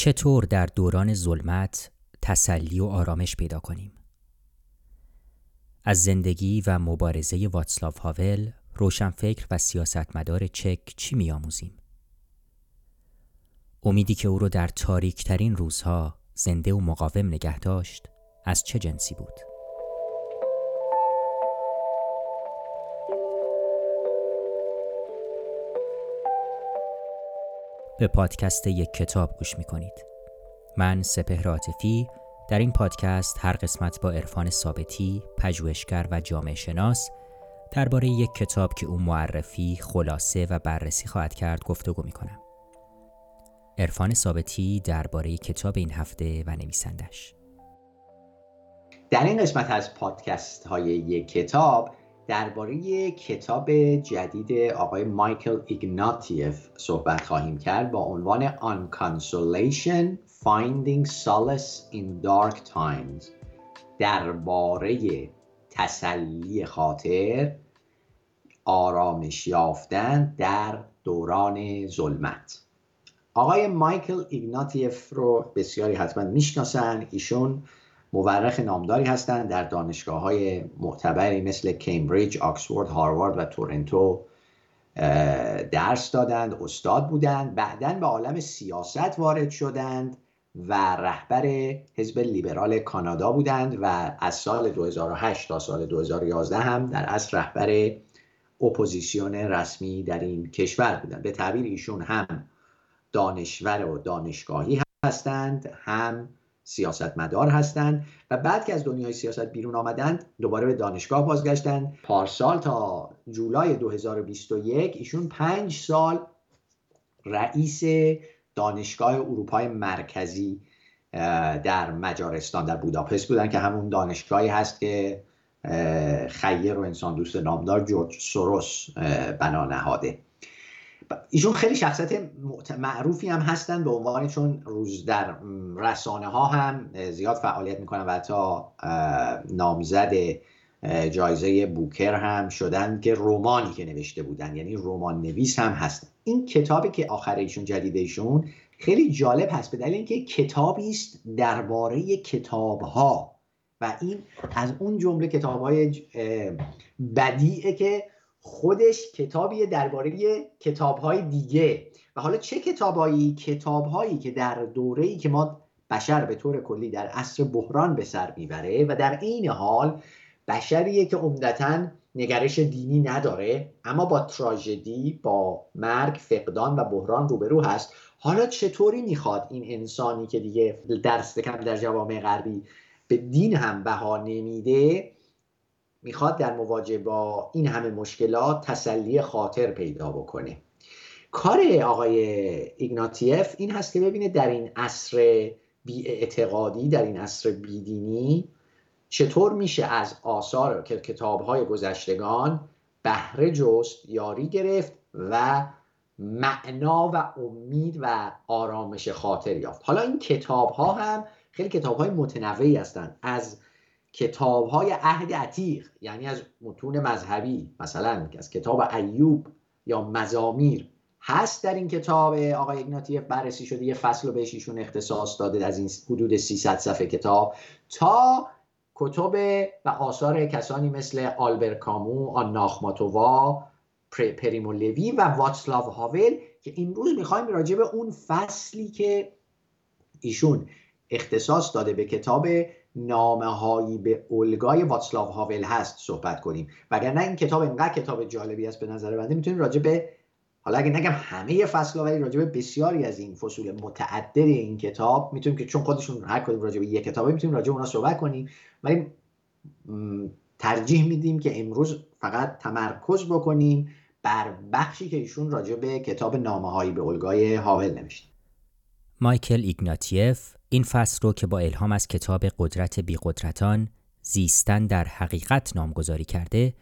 چطور در دوران ظلمت تسلی و آرامش پیدا کنیم؟ از زندگی و مبارزه واتسلاو هاول، روشنفکر و سیاستمدار چک چی میآموزیم؟ امیدی که او را در تاریکترین روزها زنده و مقاوم نگه داشت از چه جنسی بود؟ به پادکست یک کتاب گوش می کنید. من سپهر عاطفی در این پادکست هر قسمت با عرفان ثابتی، پژوهشگر و جامعه شناس درباره یک کتاب که او معرفی، خلاصه و بررسی خواهد کرد گفتگو می کنم. عرفان ثابتی درباره کتاب این هفته و نویسندش در این قسمت از پادکست های یک کتاب درباره کتاب جدید آقای مایکل ایگناتیف صحبت خواهیم کرد با عنوان On Consolation Finding Solace in Dark Times. درباره تسلی خاطر آرامش یافتن در دوران ظلمت. آقای مایکل ایگناتیف رو بسیاری حتما می‌شناسن. ایشون مورخ نامداری هستند در دانشگاه های معتبری مثل کمبریج، آکسفورد، هاروارد و تورنتو درس دادند استاد بودند بعدا به عالم سیاست وارد شدند و رهبر حزب لیبرال کانادا بودند و از سال 2008 تا سال 2011 هم در اصل رهبر اپوزیسیون رسمی در این کشور بودند. به تعبیر ایشون هم دانشور و دانشگاهی هستند هم سیاستمدار هستند و بعد که از دنیای سیاست بیرون آمدند دوباره به دانشگاه بازگشتند. پارسال تا جولای 2021 ایشون پنج سال رئیس دانشگاه اروپای مرکزی در مجارستان در بوداپست بودن که همون دانشگاهی هست که خیر و انسان دوست نامدار جورج سوروس بنا نهاده. ایشون خیلی شخصیت معروفی هم هستن به عنوان چون روز در رسانه ها هم زیاد فعالیت می‌کنن و حتی نامزد جایزه بوکر هم شدن که رومانی که نوشته بودن یعنی رمان نویس هم هستن. این کتابی که آخر ایشون جدید ایشون خیلی جالب هست به دلیل اینکه کتابی است درباره کتاب ها و این از اون جمله کتاب های بدیعه که خودش کتابیه درباره کتابهای دیگه. و حالا چه کتابهایی کتابهایی که در دوره‌ای که ما بشر به طور کلی در عصر بحران به سر می‌بره و در این حال بشریه که عمدتا نگرش دینی نداره اما با تراژدی با مرگ فقدان و بحران روبرو هست. حالا چطوری می‌خواد این انسانی که دیگه درست کم در جوامع غربی به دین هم بها نمیده می‌خواد در مواجهه با این همه مشکلات تسلی خاطر پیدا بکنه. کار آقای ایگناتیف این هست که ببینه در این عصر بی اعتقادی در این عصر بیدینی چطور میشه از آثار کتاب های گذشتگان بهره جست یاری گرفت و معنا و امید و آرامش خاطر یافت. حالا این کتاب ها هم خیلی کتاب های متنوعی هستند از کتاب های عهد عتیق یعنی از متون مذهبی مثلا از کتاب ایوب یا مزامیر هست در این کتاب آقای اگناتیف بررسی شده یه فصل رو بهش ایشون اختصاص داده از این حدود 300 صفحه کتاب. تا کتب و آثار کسانی مثل آلبر کامو، آن ناخماتووا، پریمو لوی و واتسلاو هاول که امروز می‌خوایم راجع به اون فصلی که ایشون اختصاص داده به کتاب نامه هایی به الگای واتسلاو هاول هست صحبت کنیم. وگرنه این کتاب اینقدر کتاب جالبی است به نظر بنده می‌تونیم راجع به حالا اگه نگم همه فصل ولی راجع به بسیاری از این فصول متعدد این کتاب می‌تونیم که چون خودشون هر کدوم راجع به یک کتابه می‌تونیم راجع به اونا صحبت کنیم. ولی ترجیح میدیم که امروز فقط تمرکز بکنیم بر بخشی که ایشون راجع به کتاب نامه هایی به الگای هاول نوشته. مایکل ایگناتیف این فصل رو که با الهام از کتاب قدرت بیقدرتان زیستن در حقیقت نامگذاری کرده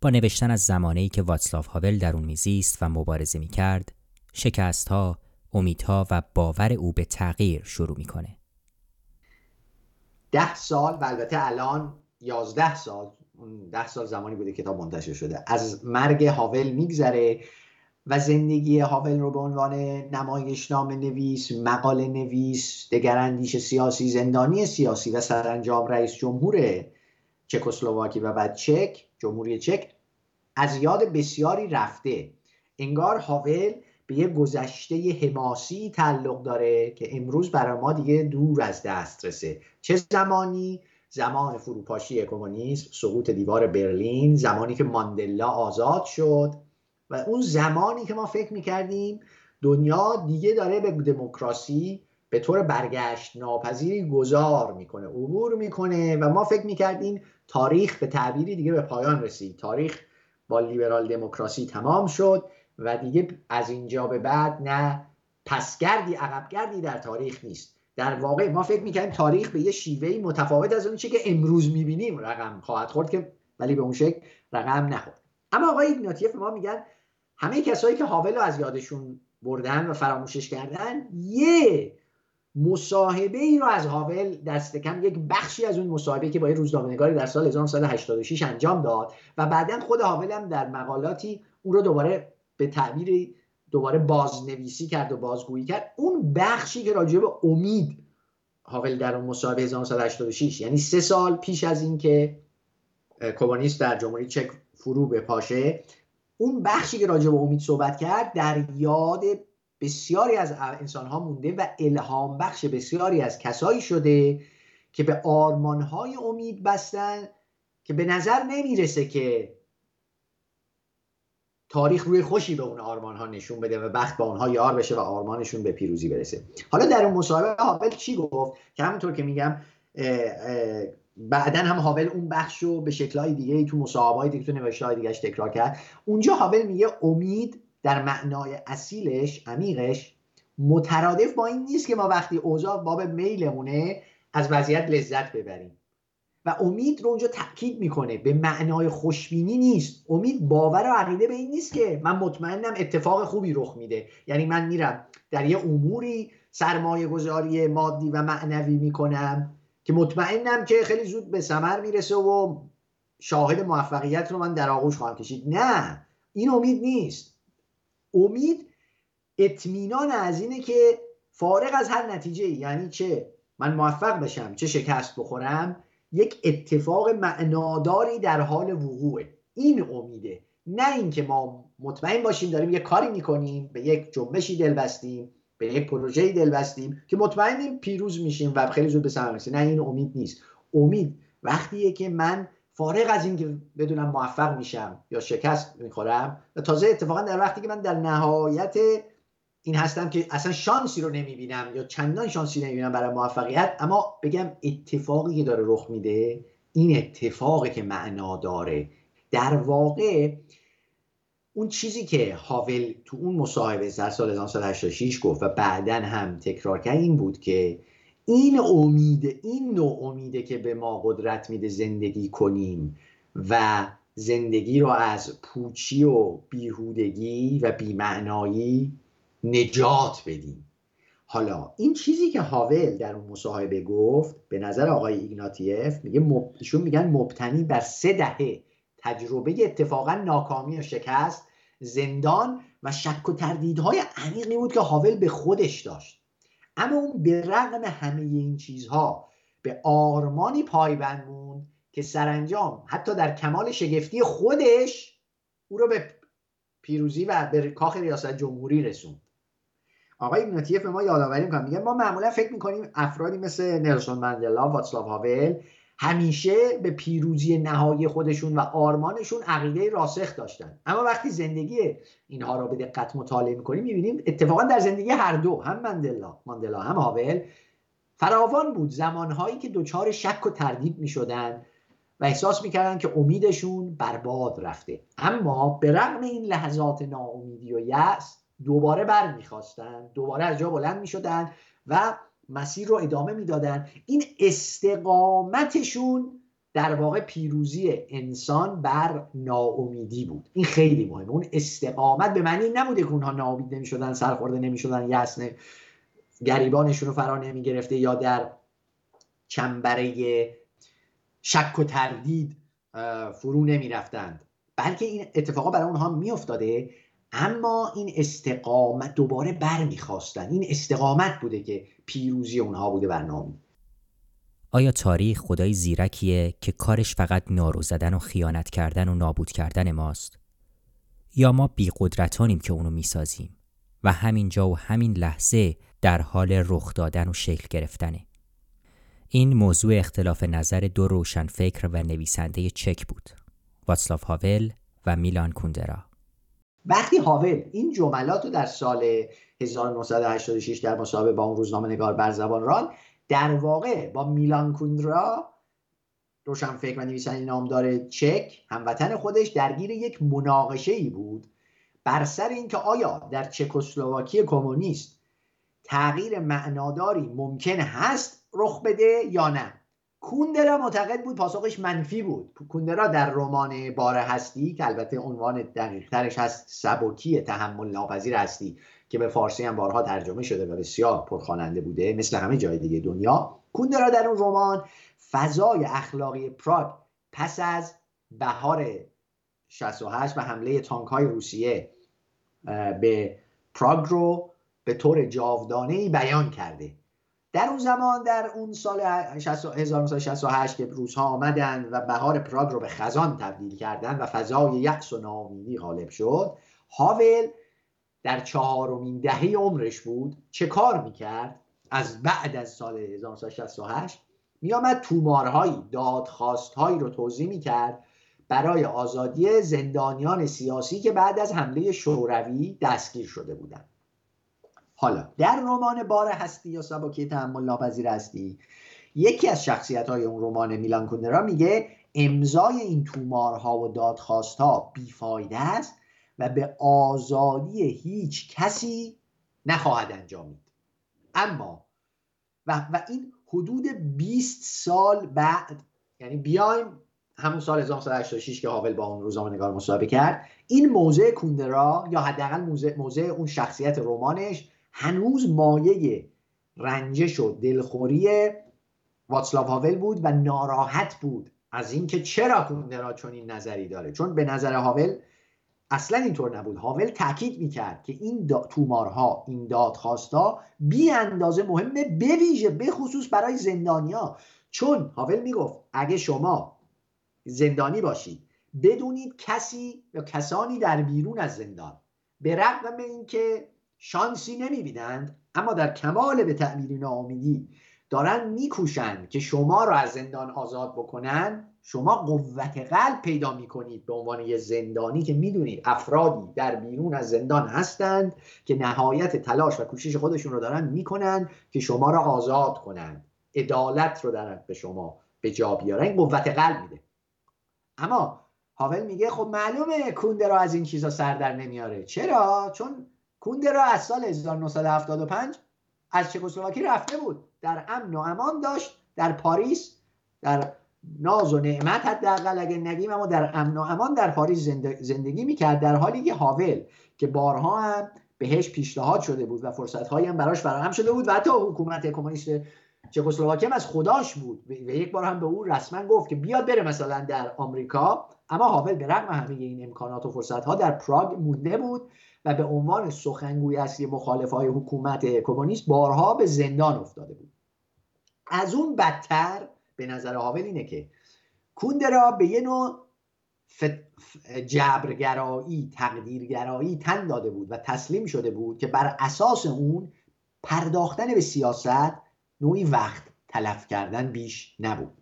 با نوشتن از زمانه‌ای که واتسلاف هاول در اون میزیست و مبارزه می‌کرد شکستها، امیدها و باور او به تغییر شروع می‌کنه. ده سال و البته الان یازده سال ده سال زمانی بوده کتاب منتشر شده از مرگ هاول میگذره و زندگی هاول رو به عنوان نمایشنامه نویس مقاله نویس دگراندیش سیاسی زندانی سیاسی و سرانجام رئیس جمهور چکسلواکی و بعد چک جمهوری چک از یاد بسیاری رفته. انگار هاول به یه گذشته حماسی تعلق داره که امروز برای ما دیگه دور از دسترسه چه زمانی؟ زمان فروپاشی کمونیسم سقوط دیوار برلین زمانی که ماندلا آزاد شد. و اون زمانی که ما فکر می‌کردیم دنیا دیگه داره به دموکراسی به طور برگشت ناپذیری گذار می‌کنه عبور می‌کنه و ما فکر می‌کردیم تاریخ به تعبیری دیگه به پایان رسید. تاریخ با لیبرال دموکراسی تمام شد و دیگه از اینجا به بعد نه پسگردی عقبگردی در تاریخ نیست. در واقع ما فکر می‌کنیم تاریخ به یه شیوهی متفاوت از اون چی که امروز می‌بینیم رقم خواهد خورد که ولی به اون شکل رقم نخورد. اما آقای ایگناتیف ما میگن همه کسایی که هاول رو از یادشون بردن و فراموشش کردن یه مصاحبه ای رو از هاول دست کم یک بخشی از اون مصاحبه که با یه روزنامه‌نگاری در سال 1986 انجام داد و بعدا خود هاول هم در مقالاتی اون رو دوباره به تعبیر دوباره بازنویسی کرد و بازگویی کرد. اون بخشی که راجع به امید هاول در اون مصاحبه 1986 یعنی سه سال پیش از اینکه کمونیست در جمهوری چک فرو به پاشه اون بخشی که راجع به امید صحبت کرد در یاد بسیاری از انسان ها مونده و الهام بخش بسیاری از کسایی شده که به آرمان های امید بستن که به نظر نمی‌رسه که تاریخ روی خوشی به اون آرمان ها نشون بده و بخت با اونها یار بشه و آرمانشون به پیروزی برسه. حالا در اون مصاحبه هابل چی گفت؟ که همونطور که میگم بعدا هم هاول اون بخش رو به شکلهای دیگه تو مصاحبه دیگه تو نوشته دیگهش تکرار کرد. اونجا هاول میگه امید در معنای اصیلش عمیقش مترادف با این نیست که ما وقتی اوضاع باب میلمونه از وضعیت لذت ببریم. و امید رو اونجا تاکید می‌کنه به معنای خوشبینی نیست. امید باور و عقیده به این نیست که من مطمئنم اتفاق خوبی رخ میده. یعنی من میرم در یه اموری سرمایه گذاری مادی و معنوی می‌کنم. که مطمئنم که خیلی زود به ثمر می‌رسه و شاهد موفقیت رو من در آغوش خواهم کشید. نه این امید نیست. امید اطمینان از اینه که فارغ از هر نتیجه یعنی چه من موفق بشم چه شکست بخورم یک اتفاق معناداری در حال وقوعه. این امیده. نه اینکه ما مطمئن باشیم داریم یک کاری می‌کنیم به یک جنبشی دل بستیم به یک پروژه دل بستیم که مطمئنیم پیروز میشیم و خیلی زود به ثمر نه این امید نیست. امید وقتیه که من فارغ از اینکه بدونم موفق میشم یا شکست می‌خورم و تازه اتفاقا در وقتی که من در نهایت این هستم که اصلا شانسی رو نمی‌بینم یا چندان شانسی نمی‌بینم برای موفقیت اما بگم اتفاقی که داره رخ میده این اتفاقی که معنا داره. در واقع اون چیزی که هاول تو اون مصاحبه در سال 1986 گفت و بعدا هم تکرار کرد این بود که این امید این نوع امیده که به ما قدرت میده زندگی کنیم و زندگی رو از پوچی و بیهودگی و بیمعنایی نجات بدیم. حالا این چیزی که هاول در اون مصاحبه گفت به نظر آقای ایگناتیف میگه ایشون میگن مبتنی بر سه دهه تجربه اتفاقا ناکامی و شکست زندان و شک و تردیدهای عمیقی بود که هاول به خودش داشت. اما اون به رغم همه این چیزها به آرمانی پایبند موند که سرانجام حتی در کمال شگفتی خودش او رو به پیروزی و به کاخ ریاست جمهوری رسوند. آقای ایگناتیف ما یادآوری می‌کنم میگه ما معمولا فکر می‌کنیم افرادی مثل نلسون مندلا واتسلاو هاول همیشه به پیروزی نهایی خودشون و آرمانشون عقیده راسخ داشتن. اما وقتی زندگی اینها را به دقت مطالعه می‌کنیم می‌بینیم اتفاقا در زندگی هر دو هم مندلا ماندلا هم هاول فراوان بود. زمانهایی که دچار شک و تردید می‌شدن و احساس می‌کردن که امیدشون برباد رفته. اما به رغم این لحظات ناامیدی و یأس دوباره برمیخواستن دوباره از جا بلند می‌شدن و مسیر رو ادامه می‌دادن. این استقامتشون در واقع پیروزی انسان بر ناامیدی بود. این خیلی مهمه. اون استقامت به معنی نبوده که اونها ناامید نمی‌شدن سرخورده نمی‌شدن یسن گریبانشون رو فرا نمی‌گرفته یا در چنبره شک و تردید فرو نمی‌رفتند. بلکه این اتفاقا برای اونها میافتاده اما این استقامت دوباره برمیخواستن. این استقامت بوده که پیروزی اونها بوده بر نامی آیا تاریخ خدای زیرکیه که کارش فقط نارو زدن و خیانت کردن و نابود کردن ماست؟ یا ما بیقدرتانیم که اونو می‌سازیم و همینجا و همین لحظه در حال رخ دادن و شکل گرفتنه؟ این موضوع اختلاف نظر دو روشنفکر و نویسنده چک بود واتسلاف هاول و میلان کوندرا وقتی هاول این جملات رو در سال 1986 در مصاحبه با اون روزنامه نگار بر زبان ران. در واقع با میلان کوندرا روشنفکر و نویسنده نامدار چک هموطن خودش درگیر یک مناقشه ای بود بر سر اینکه آیا در چکسلواکی کمونیست تغییر معناداری ممکن هست رخ بده یا نه. کوندرا معتقد بود پاسخش منفی بود. کوندرا در رمان بار هستی که البته عنوان دقیق ترش هست سبکی تحمل ناپذیر هستی. که به فارسی هم بارها ترجمه شده و بسیار پرخواننده بوده مثل همه جای دیگه دنیا. کوندرا در اون رمان فضای اخلاقی پراگ پس از بهار 68 و حمله تانک های روسیه به پراگ رو به طور جاودانه بیان کرده. در اون زمان در اون سال 1968 که روزها آمدن و بهار پراگ رو به خزان تبدیل کردن و فضای یأس و ناامیدی غالب شد هاول در چهارمین دهه عمرش بود چه کار می‌کرد؟ از بعد از سال 1968 میآمد تومارهایی دادخواستهایی رو توضیح می‌کرد برای آزادی زندانیان سیاسی که بعد از حمله شوروی دستگیر شده بودند. حالا در رمان بار هستی یا سبکی تحمل ناپذیر هستی یکی از شخصیت های اون رمان میلان کوندرا میگه امضای این تومارها و دادخواستها بیفایده است و به آزادی هیچ کسی نخواهد انجامید اما و, و این حدود 20 سال بعد یعنی بیایم همون سال 1986 که هاول با اون روزنامه نگار مصاحبه کرد این موضع کوندرا یا حداقل موضع, موضع اون شخصیت رمانش هنوز مایه رنجش و دلخوری واتسلاو هاول بود و ناراحت بود از اینکه چرا کوندرا چون این نظری داره. چون به نظر هاول اصلا اینطور نبود. هاول تاکید می‌کرد که این تومارها این دادخواستا بی اندازه مهمه بویژه به خصوص برای زندانیا چون هاول می‌گفت اگه شما زندانی باشید بدونید کسی یا کسانی در بیرون از زندان به رغم اینکه شانسی نمی‌بینند اما در کمال به تعبیر ناامیدی دارن میکوشند که شما را از زندان آزاد بکنن شما قوت قلب پیدا می‌کنید به عنوان یه زندانی که می‌دونید افرادی در بیرون از زندان هستند که نهایت تلاش و کوشش خودشون رو دارن می‌کنن که شما را آزاد کنند عدالت رو دارن به شما به جا بیارن. قوت قلب میده. اما هاول میگه خب معلومه کونده را از این چیزا سر در نمیاره. چرا؟ چون کوندرا از سال 1975 از چکسلواکی رفته بود. در امن و امان داشت در پاریس در ناز و نعمت حداقل. اگر نگیم اما در امن و امان در پاریس زندگی می‌کرد. در حالی که هاول که بارها هم بهش پیشنهاد شده بود و فرصتهایی هم براش فراهم شده بود و حتی حکومت کمونیست چکسلواکی هم از خداش بود. و یک بار هم به او رسما گفت که بیاد بره مثلا در آمریکا. اما هاول به رغم همه این امکانات و فرصت در پراگ مونده بود. و به عنوان سخنگوی اصلی مخالف های حکومت کمونیست بارها به زندان افتاده بود. از اون بدتر به نظر هاول اینه که کوندرا به یه نوع جبرگرایی تقدیرگرایی تن داده بود و تسلیم شده بود که بر اساس اون پرداختن به سیاست نوعی وقت تلف کردن بیش نبود.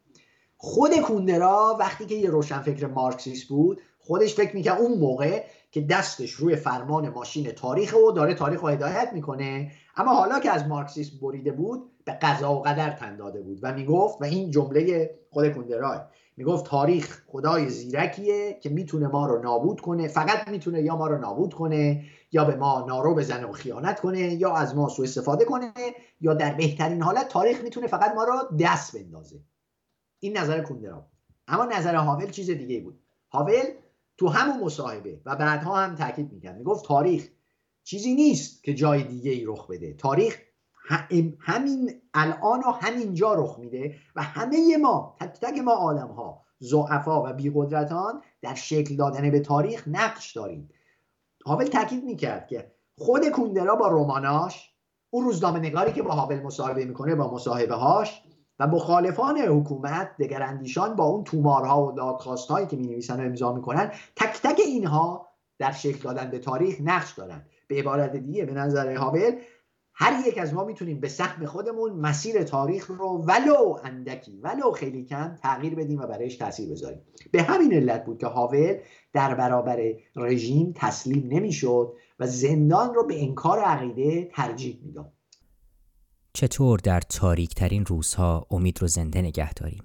خود کوندرا وقتی که یه روشنفکر مارکسیست بود خودش فکر می‌کرد اون موقع که دستش روی فرمان ماشین تاریخ و داره تاریخ رو هدایت می‌کنه. اما حالا که از مارکسیسم بریده بود به قضا و قدر تن داده بود و می‌گفت و این جمله خود کوندرای می‌گفت تاریخ خدای زیرکیه که می‌تونه ما رو نابود کنه فقط می‌تونه یا ما رو نابود کنه یا به ما نارو بزنه و خیانت کنه یا از ما سوء استفاده کنه یا در بهترین حالت تاریخ می‌تونه فقط ما رو دست بندازه. این نظر کوندرا اما نظر هاول چیز دیگه بود. هاول تو همون مصاحبه و بعدها هم تاکید می‌کرد. می‌گفت تاریخ چیزی نیست که جای دیگه ای رخ بده. تاریخ همین الان و همینجا رخ میده و همه ما تک تک ما آدم ها زعفا و بیقدرتان در شکل دادن به تاریخ نقش داریم. هاول تاکید می‌کرد که خود کوندرا با روماناش اون روزنامه نگاری که با هاول مصاحبه می‌کنه با مصاحبه هاش و مخالفان حکومت دگراندیشان با اون تومارها و دادخواست هایی که می نویسن و امضا می‌کنن تک تک اینها در شکل دادن به تاریخ نقش دارن. به عبارت دیگه به نظر هاول هر یک از ما می‌تونیم به سهم خودمون مسیر تاریخ رو ولو اندکی ولو خیلی کم تغییر بدیم و برایش تاثیر بذاریم. به همین علت بود که هاول در برابر رژیم تسلیم نمی‌شد و زندان رو به انکار عقیده ترجیح می‌داد. چطور در تاریک ترین روزها امید رو زنده نگه داریم؟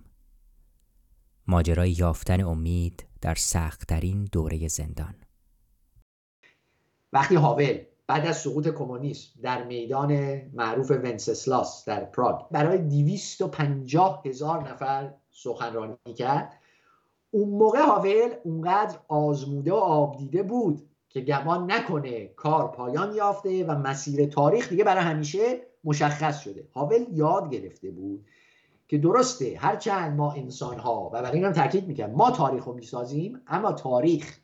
ماجرای یافتن امید در سختترین دوره زندان. وقتی هاول بعد از سقوط کمونیسم در میدان معروف ونسسلاس در پراگ برای 250 هزار نفر سخنرانی کرد اون موقع هاول اونقدر آزموده و آبدیده بود که گمان نکنه کار پایان یافته و مسیر تاریخ دیگه برای همیشه مشخص شده. هاول یاد گرفته بود که درسته هرچند ما انسان ها و برای این هم تاکید می‌کنم ما تاریخ رو می‌سازیم اما تاریخ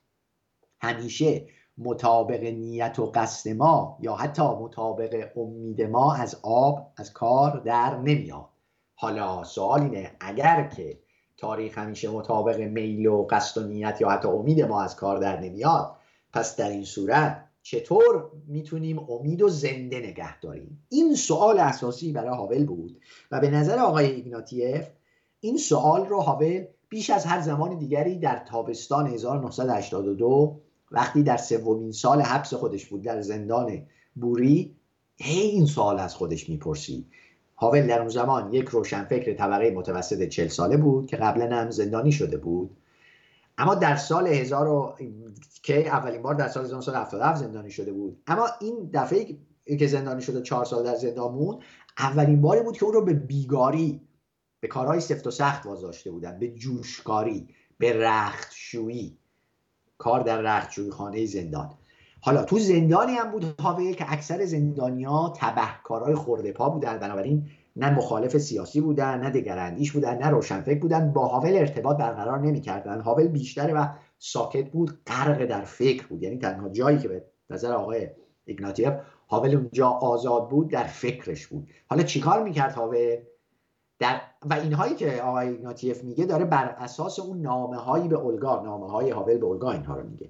همیشه مطابق نیت و قصد ما یا حتی مطابق امید ما از آب از کار در نمیاد. حالا سوال اینه اگر که تاریخ همیشه مطابق میل و قصد و نیت یا حتی امید ما از کار در نمیاد پس در این صورت چطور می‌تونیم امید و زنده نگه داریم؟ این سوال اساسی برای هاول بود و به نظر آقای ایگناتیف این سوال رو هاول بیش از هر زمان دیگری در تابستان 1982 وقتی در سومین سال حبس خودش بود در زندان بوری هی این سوال از خودش می‌پرسید. هاول در اون زمان یک روشنفکر طبقه متوسط چل ساله بود که قبلا هم زندانی شده بود. اما در سال 1000 که اولین بار در سال 1977 زندانی شده بود. اما این دفعه که زندانی شده چهار سال در زندان موند اولین باری بود که او رو به بیگاری به کارهای سفت و سخت وازداشته بودن به جوشکاری به رختشویی کار در رختشویی خانه زندان. حالا تو زندانی هم بود هاویل که اکثر زندانیا تبهکارای خورده پا بودن بنابراین نه مخالف سیاسی بودن نه دگراندیش بودن نه روشنفکر بودن. با هاول ارتباط برقرار نمی‌کردن. هاول بیشتر و ساکت بود غرق در فکر بود. یعنی تنها جایی که به نظر آقای ایگناتیف هاول اونجا آزاد بود در فکرش بود. حالا چیکار می‌کرد هاول؟ در و اینهایی که آقای ایگناتیف میگه داره بر اساس اون نامه هایی به اولگا نامه های هاول به اولگا اینها رو میگه.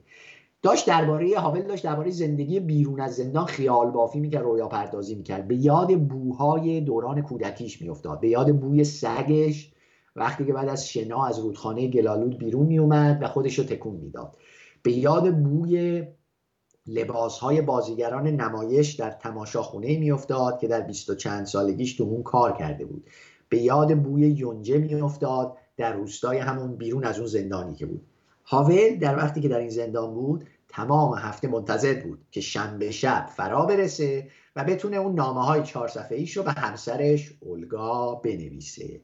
داشت درباره هاول داشت درباره زندگی بیرون از زندان خیال بافی می‌کرد رویا پردازی می‌کرد. به یاد بوهای دوران کودکیش میافتاد. به یاد بوی سگش وقتی که بعد از شنا از رودخانه گلالود بیرون میومد و خودش رو تکون می‌داد. به یاد بوی لباس های بازیگران نمایش در تماشاخونه میافتاد که در بیست و چند سالگیش تو اون کار کرده بود. به یاد بوی یونجه میافتاد در روستای همون بیرون از اون زندانی که بود. هاول در وقتی که در این زندان بود تمام هفته منتظر بود که شنبه شب فرا برسه و بتونه اون نامه های چهار صفحه ایش رو به همسرش اولگا بنویسه.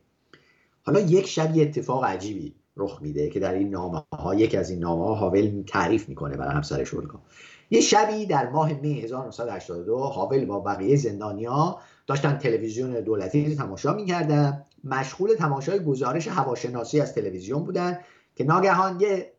حالا یک شب یه اتفاق عجیبی رخ میده که در این نامه ها یک از این نامه ها هاول تعریف می‌کنه برای همسرش اولگا. یه شبی در ماه می 1982 هاول با بقیه زندانیا داشتن تلویزیون دولتی رو تماشا می‌کردن. مشغول تماشای گزارش هواشناسی از تلویزیون بودن که ناگهان یه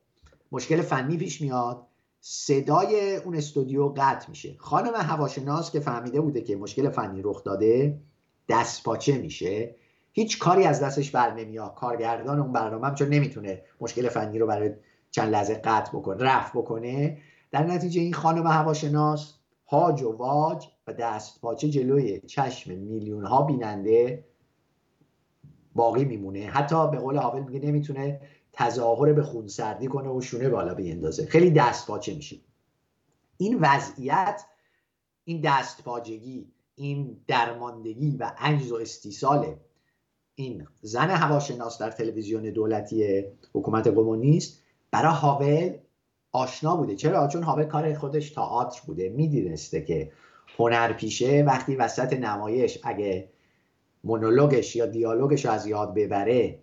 مشکل فنی پیش میاد. صدای اون استودیو قطع میشه. خانم هواشناس که فهمیده بوده که مشکل فنی رخ داده دست پاچه میشه. هیچ کاری از دستش بر نمیاد. کارگردان اون برنامه هم چون نمی‌تونه مشکل فنی رو برای چند لحظه قطع بکنه رفت بکنه. در نتیجه این خانم هواشناس هاج و واج و دست پاچه جلوی چشم میلیون ها بیننده باقی میمونه. حتی به قول حاول میگه نمی‌تونه تظاهر به خونسردی کنه و شونه بالا بیندازه. خیلی دست پاچه میشه. این وضعیت این دست پاچگی این درماندگی و عجز و استیصال این زن هواشناس در تلویزیون دولتی حکومت کمونیست برای هاول آشنا بوده. چرا؟ چون هاول کار خودش تئاتر بوده. می‌دونسته که هنرپیشه وقتی وسط نمایش اگه مونولوگش یا دیالوگش رو از یاد ببره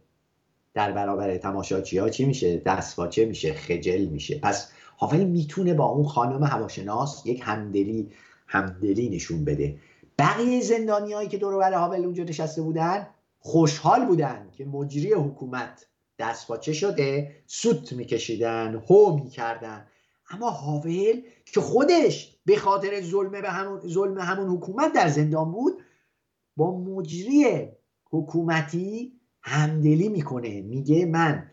در برابر تماشاچی ها چی میشه؟ دستپاچه میشه خجل میشه. پس هاول می‌تونه با اون خانم هواشناس یک همدلی همدلی نشون بده. بقیه زندانیایی که دور بر هاول اونجا نشسته بودن خوشحال بودن که مجری حکومت دستپاچه شده سوت میکشیدن هو می‌کردن. اما هاول که خودش به خاطر ظلم به همون ظلم همون حکومت در زندان بود با مجری حکومتی همدلی می‌کنه. میگه من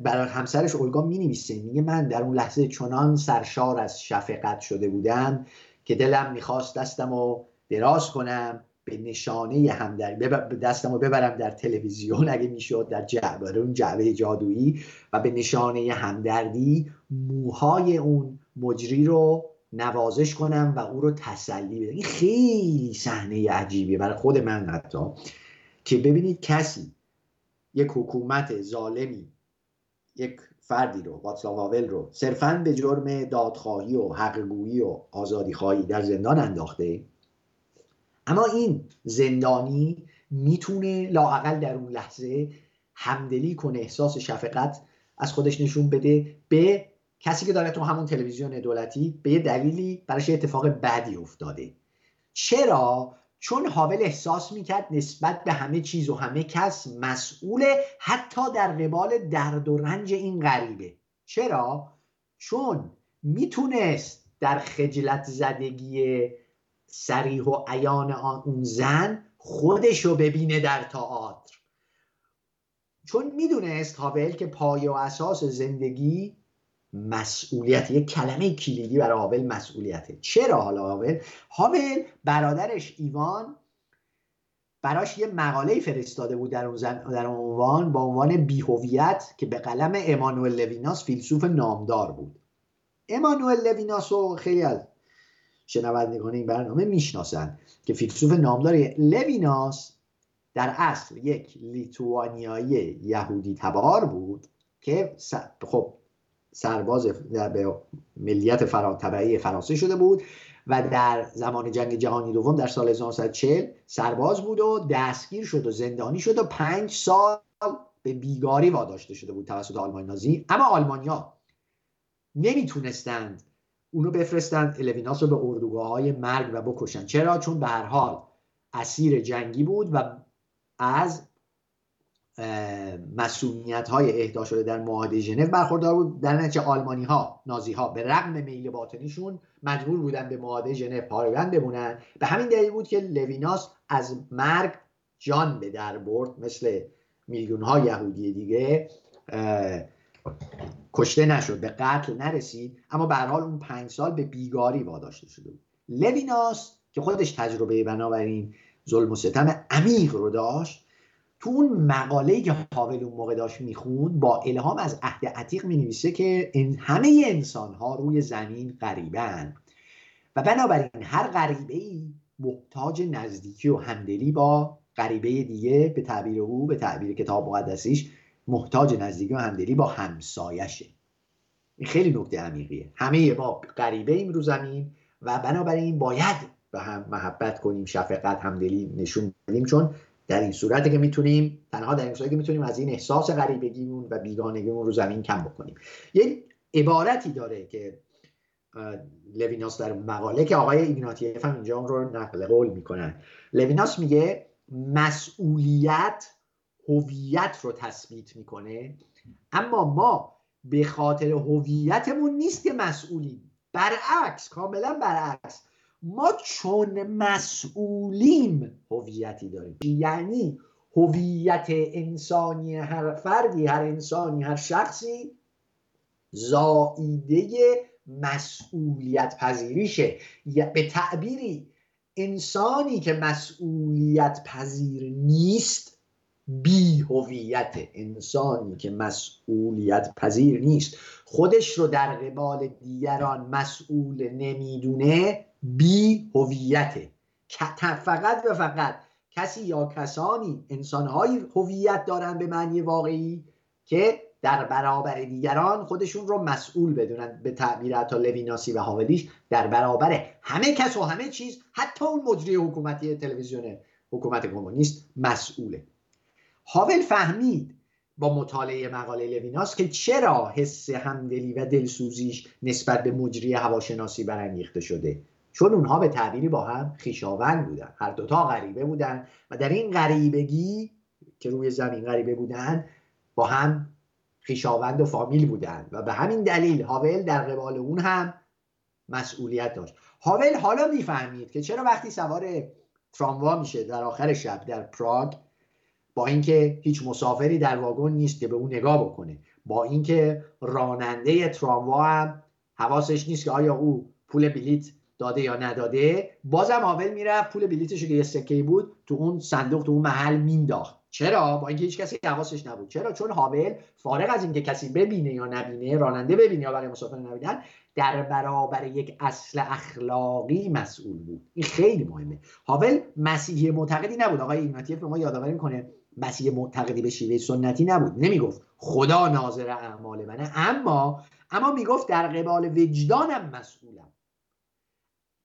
برای همسرش اولگا می نویسه میگه من در اون لحظه چنان سرشار از شفقت شده بودم که دلم می‌خواست دستم رو دراز کنم به نشانه همدردی دستم رو ببرم در تلویزیون اگه می‌شد در جعبه اون جعبه جادویی و به نشانه همدردی موهای اون مجری رو نوازش کنم و او رو تسلی بدم. این خیلی صحنه عجیبیه برای خود من حتی. که ببینید کسی یک حکومت ظالمی یک فردی رو واتسلاو هاول رو صرفا به جرم دادخواهی و حقگویی و آزادیخواهی در زندان انداخته. اما این زندانی می‌تونه لاقل در اون لحظه همدلی کنه احساس شفقت از خودش نشون بده به کسی که داره تو همون تلویزیون دولتی به یه دلیلی براش اتفاق بدی افتاده. چرا؟ چون هاول احساس می‌کرد نسبت به همه چیز و همه کس مسئول حتی در قبال درد و رنج این غریبه چرا؟ چون می‌تونست در خجلت زدگی سریح و عیان اون زن خودشو ببینه در تئاتر چون می‌دونست هاول که پایه و اساس زندگی مسئولیت یک کلمه کلیدی برای هاول مسئولیته. چرا حالا هاول؟ هاول برادرش ایوان براش یه مقاله فرستاده بود در اون, در عنوان با عنوان بیهویت که به قلم امانوئل لویناس فیلسوف نامدار بود. امانوئل لویناس رو خیلی از شنوندگان این برنامه می‌شناسن که فیلسوف نامدار لویناس در اصل یک لیتوانیایی یهودی تبار بود که خب سرباز به ملیت فرا... فرانسه شده بود و در زمان جنگ جهانی دوم در سال 1940 سرباز بود و دستگیر شد و زندانی شد و پنج سال به بیگاری واداشته شده بود توسط آلمان نازی. اما آلمانیا نمی‌تونستند اونو بفرستند الویناس رو به اردوگاه های مرگ و بکشن چرا؟ چون به هر حال اسیر جنگی بود و از مسئولیت های اهدا شده در معاهده ژنو برخوردار بود. در نتیجه آلمانی ها نازی ها به رغم میل باطنیشون مجبور بودن به معاهده ژنو پایبند بمونن. به همین دلیل بود که لویناس از مرگ جان به در برد مثل میلیون ها یهودی دیگه کشته نشد به قتل نرسید. اما به حال اون پنج سال به بیگاری واداشته شده بود. لویناس که خودش تجربه بنابراین ظلم و ستم عمیق رو داشت تو اون مقاله که هاول اون موقع داشت می‌خوند با الهام از عهد عتیق می‌نویسه که همه انسان ها روی زمین غریبن و بنابراین هر غریبه ای محتاج نزدیکی و همدلی با غریبه دیگه به تعبیر او به تعبیر کتاب مقدسیش محتاج نزدیکی و همدلی با همسایشه این خیلی نکته عمیقیه. همه ما غریبه ایم رو زمین و بنابراین باید به هم محبت کنیم شفقت همدلی نشون بدیم. چون در این صورتی که می‌تونیم تنها در این صورتی که می‌تونیم از این احساس غریبگیمون و بیگانگیمون رو زمین کم بکنیم. یه عبارتی داره که لویناس در مقاله که آقای ایگناتیف هم اینجا رو نقل قول می‌کنن. لویناس میگه مسئولیت هویت رو تثبیت می‌کنه اما ما به خاطر هویتمون نیست که مسئولیم. برعکس کاملا برعکس. ما چون مسئولیم هویتی داریم. یعنی هویت انسانی هر فردی هر انسانی هر شخصی زائیده مسئولیت پذیریشه. به تعبیری انسانی که مسئولیت پذیر نیست بی هویت انسانی که مسئولیت پذیر نیست. خودش رو در قبال دیگران مسئول نمی‌دونه بی هویته فقط و فقط کسی یا کسانی انسانهایی هویت دارن به معنی واقعی که در برابر دیگران خودشون رو مسئول بدونن به تعبیر حتی لویناسی و هاولیش در برابر همه کس و همه چیز حتی اون مجری حکومتی تلویزیون حکومت کمونیست مسئوله. هاول فهمید با مطالعه مقاله لویناس که چرا حس همدلی و دلسوزیش نسبت به مجری هواشناسی برانگیخته شده. چون اونها به تعبیری با هم خیشاوند بودن. هر دوتا غریبه بودن و در این غریبگی که روی زمین غریبه بودن با هم خیشاوند و فامیل بودن. و به همین دلیل هاول در قبال اون هم مسئولیت داشت. هاول حالا می‌فهمید که چرا وقتی سوار تراموا میشه در آخر شب در پراگ با اینکه هیچ مسافری در واگن نیست که به اون نگاه بکنه. با اینکه راننده تراموا هم حواسش نیست که آیا او پول بلیت داده یا نداده. بازم هاول می‌رفت پول بلیتش که یه سکه بود تو اون صندوق تو اون محل مینداخت. چرا؟ با اینکه هیچ کسی حواسش نبود. چرا؟ چون هاول فارغ از اینکه کسی ببینه یا نبینه راننده ببینه یا بقیه مسافر نبینن در برابر یک اصل اخلاقی مسئول بود. این خیلی مهمه. هاول مسیحی معتقدی نبود. آقای ایگناتیف به ما یادآوری می‌کنه مسیح معتقدی به شیوه سنتی نبود. نمی‌گفت خدا ناظر اعمال منه اما اما می‌گفت در قبال وجدانم مسئولم.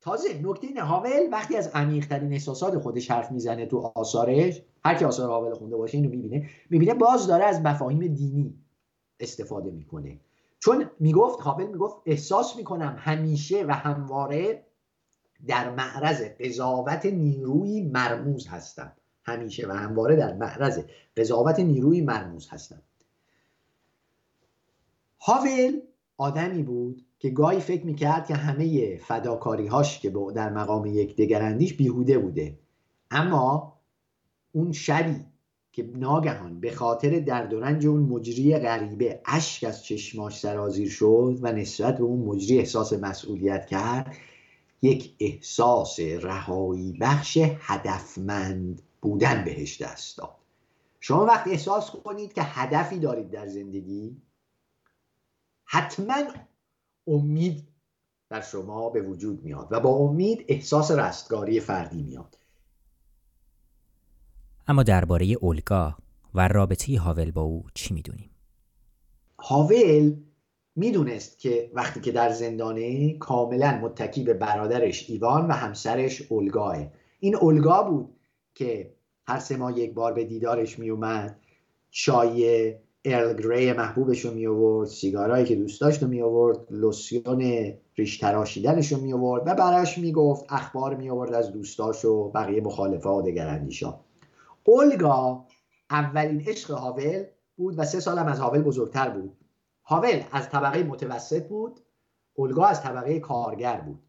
تازه نکته اینه هاول وقتی از عمیقترین احساسات خودش حرف می‌زنه تو آثارش هر کی آثار هاول خونده باشه اینو می‌بینه می‌بینه باز داره از مفاهیم دینی استفاده می‌کنه. چون می‌گفت هاول می‌گفت احساس می‌کنم همیشه و همواره در معرض قضاوت نیروی مرموز هستم. همیشه و همواره در معرض قضاوت نیروی مرموز هستم. هاول آدمی بود که گاهی فکر می‌کرد که همه فداکاری هاش که در مقام یک دگراندیش بیهوده بوده. اما اون شبی که ناگهان به خاطر درد و رنج اون مجری غریبه اشک از چشماش سرازیر شد و نسبت به اون مجری احساس مسئولیت کرد یک احساس رهایی بخش هدفمند بودن بهش دست داد. شما وقتی احساس کنید که هدفی دارید در زندگی حتما امید در شما به وجود میاد و با امید احساس رستگاری فردی میاد. اما درباره اولگا و رابطه هاول با او چی می‌دونیم؟ هاول می‌دونست که وقتی که در زندانه کاملا متکی به برادرش ایوان و همسرش اولگاه. این اولگا بود که هر سه ماه یک بار به دیدارش میومد چای ارل گری محبوبش رو می آورد سیگارایی که دوست داشت رو می آورد لوسیون ریش تراشیدنش رو می آورد و براش می گفت اخبار می آورد از دوستاش و بقیه مخالفه و دگراندیشا. اولگا اولین عشق هاول بود و سه سالم از هاول بزرگتر بود. هاول از طبقه متوسط بود اولگا از طبقه کارگر بود.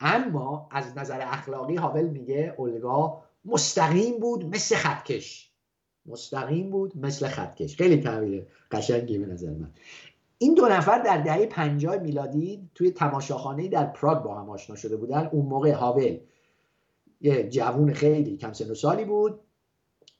اما از نظر اخلاقی هاول میگه اولگا مستقیم بود مثل خطکش. مستقیم بود مثل خطکش. خیلی تعبیر قشنگی به نظر من. این دو نفر در دهه 50 میلادی توی تماشاخانه در پراگ با هم آشنا شده بودن. اون موقع هاول یه جوون خیلی کم سن و سالی بود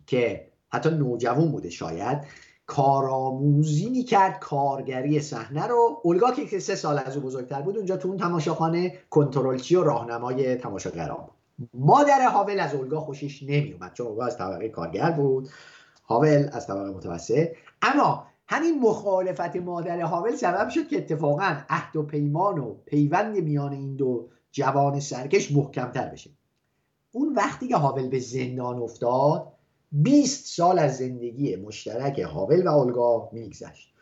که حتی نوجوان بوده شاید. کارآموزی می‌کرد کارگری صحنه رو. اولگا که سه سال از او بزرگتر بود اونجا تو اون تماشاخانه کنترلچی و راهنمای تماشاگران بود. مادر هاول از اولگا خوشش نمیومد چون اولگا از طبقه کارگر بود. هاول از طبقه متوسط. اما همین مخالفت مادر هاول سبب شد که اتفاقا عهد و پیمان و پیوند میان این دو جوان سرکش محکمتر بشه. اون وقتی که هاول به زندان افتاد 20 سال از زندگی مشترک هاول و اولگا میگذشت.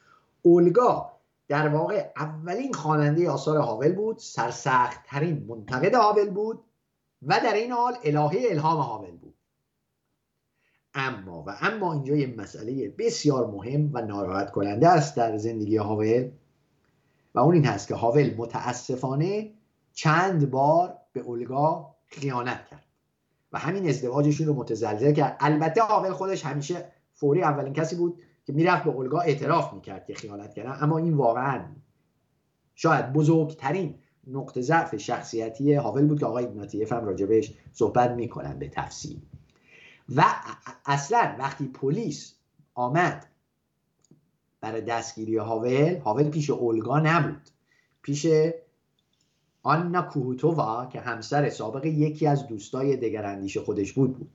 اولگا در واقع اولین خواننده آثار هاول بود سرسخت ترین منتقد هاول بود. و در این حال الهه الهام هاول بود. اما و اما اینجا یه مسئله بسیار مهم و ناراحت کننده است در زندگی هاول و اون این هست که هاول متاسفانه چند بار به اولگا خیانت کرد و همین ازدواجشون رو متزلزل کرد. البته هاول خودش همیشه فوری اولین کسی بود که می‌رفت به اولگا اعتراف می‌کرد که خیانت کردن اما این واقعا شاید بزرگترین نقطه ضعف شخصیتی هاول بود که آقای ایگناتیف هم راجبش صحبت می‌کنن به تفصیل. و اصلا وقتی پلیس آمد برای دستگیری هاول هاول پیش اولگا نبود. پیش آنا کوهوتووا که همسر سابق یکی از دوستای دگراندیش خودش بود بود.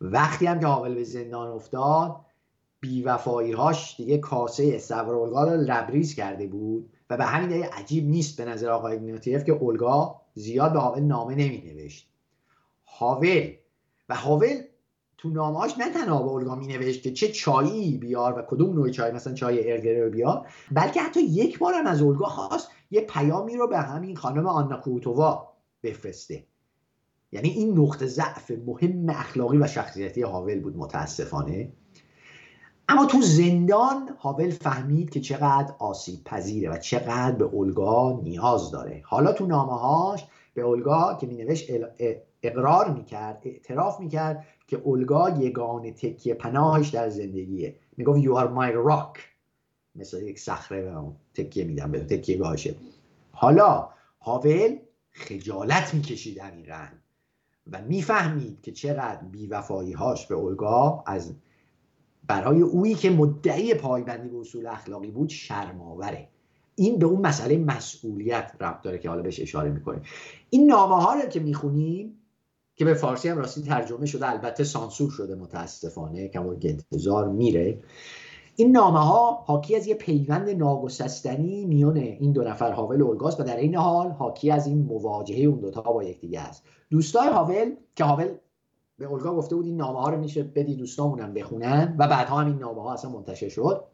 وقتی هم که هاول به زندان افتاد بیوفایی هاش دیگه کاسه صبر اولگا رو لبریز کرده بود. و به همین دلیل عجیب نیست به نظر آقای ایگناتیف که اولگا زیاد به هاول نامه نمی نوشت هاول. و هاول تو نامهاش نه تنها به اولگا می نوشت که چه چایی بیار و کدوم نوع چای مثلا چای ارگره بیار بلکه حتی یک بار از اولگا خواست یه پیامی رو به همین خانم آنا کوتووا بفرسته. یعنی این نقطه ضعف مهم اخلاقی و شخصیتی هاول بود متاسفانه. اما تو زندان هاول فهمید که چقدر آسیب پذیره و چقدر به اولگا نیاز داره. حالا تو نامه هاش به اولگا که می نوشت اقرار می‌کرد اعتراف می‌کرد که اولگا یگان تکیه پناهش در زندگیه. می‌گفت you are my rock. مثل یک صخره تکیه میدم به تکیه گاهشه حالا هاول خجالت می‌کشید عمیقا و می‌فهمید که چقدر بیوفایی هاش به اولگا از برای اویی که مدعی پایبندی به اصول اخلاقی بود شرماوره این به اون مسئله مسئولیت ربط داره که حالا بهش اشاره می‌کنیم. این نامه ها رو که می‌خونیم که به فارسی هم راستی ترجمه شده البته سانسور شده متاسفانه که انتظار میره. این نامه ها حاکی از یه پیوند ناگسستنی میون این دو نفر هاول و و در این حال حاکی از این مواجهه اون دوتا با یکدیگه است. دوستای هاول که هاول به اولگا گفته بود این نامه ها رو میشه بدی دوستامونم بخونن و بعدها هم این نامه ها اصلا منتشر شد.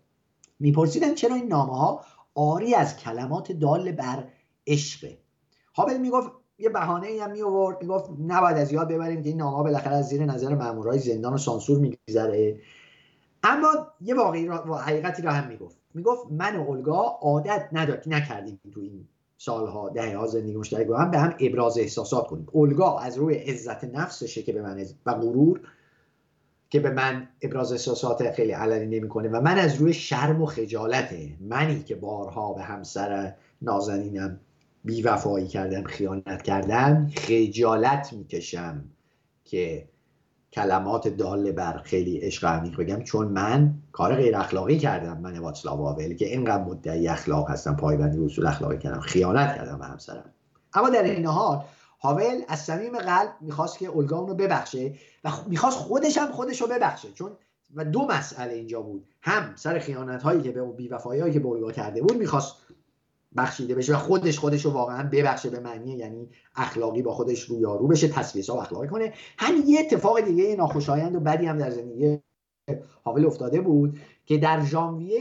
میپرسیدن چرا این نامه ها آری از کلمات دال بر عشقه. هابل می‌گفت یه بهانه ای هم می آورد می‌گفت نباید از یاد ببریم که این نامه بالاخره از زیر نظر مامورای زندان و سانسور میگذره. اما یه واقعی را حقیقتی را هم می‌گفت. می‌گفت من و اولگا عادت نداد نکردیم تو این سالها ده ها زندگی مشترک با هم به هم ابراز احساسات کنیم. اولگا از روی عزت نفسشه که به من و غرور که به من ابراز احساسات خیلی علنی نمی‌کنه و من از روی شرم و خجالته. منی که بارها به همسر نازنینم بیوفایی کردم خیانت کردم خجالت می‌کشم که کلمات دال بر خیلی عشق عمیق بگم چون من کار غیر اخلاقی کردم من واتسلاو واول که اینقدر مدعی اخلاق هستم پایبندی اصول اخلاقی کردم خیانت کردم به همسرم. اما در این حال هاول از صمیم قلب می‌خواست که اولگا اونو ببخشه و می‌خواست خودش هم خودش رو ببخشه چون و دو مسئله اینجا بود. هم سر خیانت هایی که به اون بیوفایی هایی که به اولگا کرده بود می‌خواست بخشیده بشه و خودش خودش رو واقعا ببخشه به معنی یعنی اخلاقی با خودش رویارو بشه تصفیه و اخلاقی کنه. همین یه اتفاق دیگه ناخوشایند و بدی هم در زندگی هاول افتاده بود که در ژانویه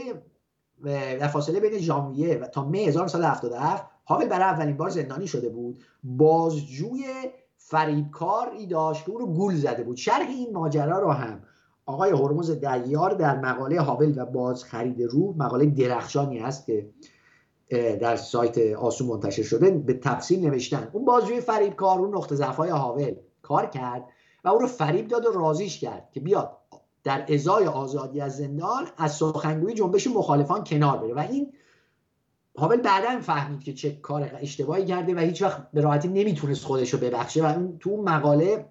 در فاصله بین ژانویه و تا می 1977 هاول برای اولین بار زندانی شده بود. بازجوی فریبکاری داشت که او رو گول زده بود. شرح این ماجرا رو هم آقای هرمز دیار در مقاله هاول و باز خرید رو مقاله درخشانی هست که در سایت آسو منتشر شده به تفصیل نوشتن. اون بازجوی فریبکار اون نقطه ضعف‌های هاول کار کرد و او رو فریب داد و رازیش کرد که بیاد در ازای آزادی از زندان از سخنگوی جنبش مخالفان کنار بره. و این هاول بعدا فهمید که چه کار اشتباهی کرده و هیچ وقت به راحتی نمی‌تونست خودش رو ببخشه. و این تو مقاله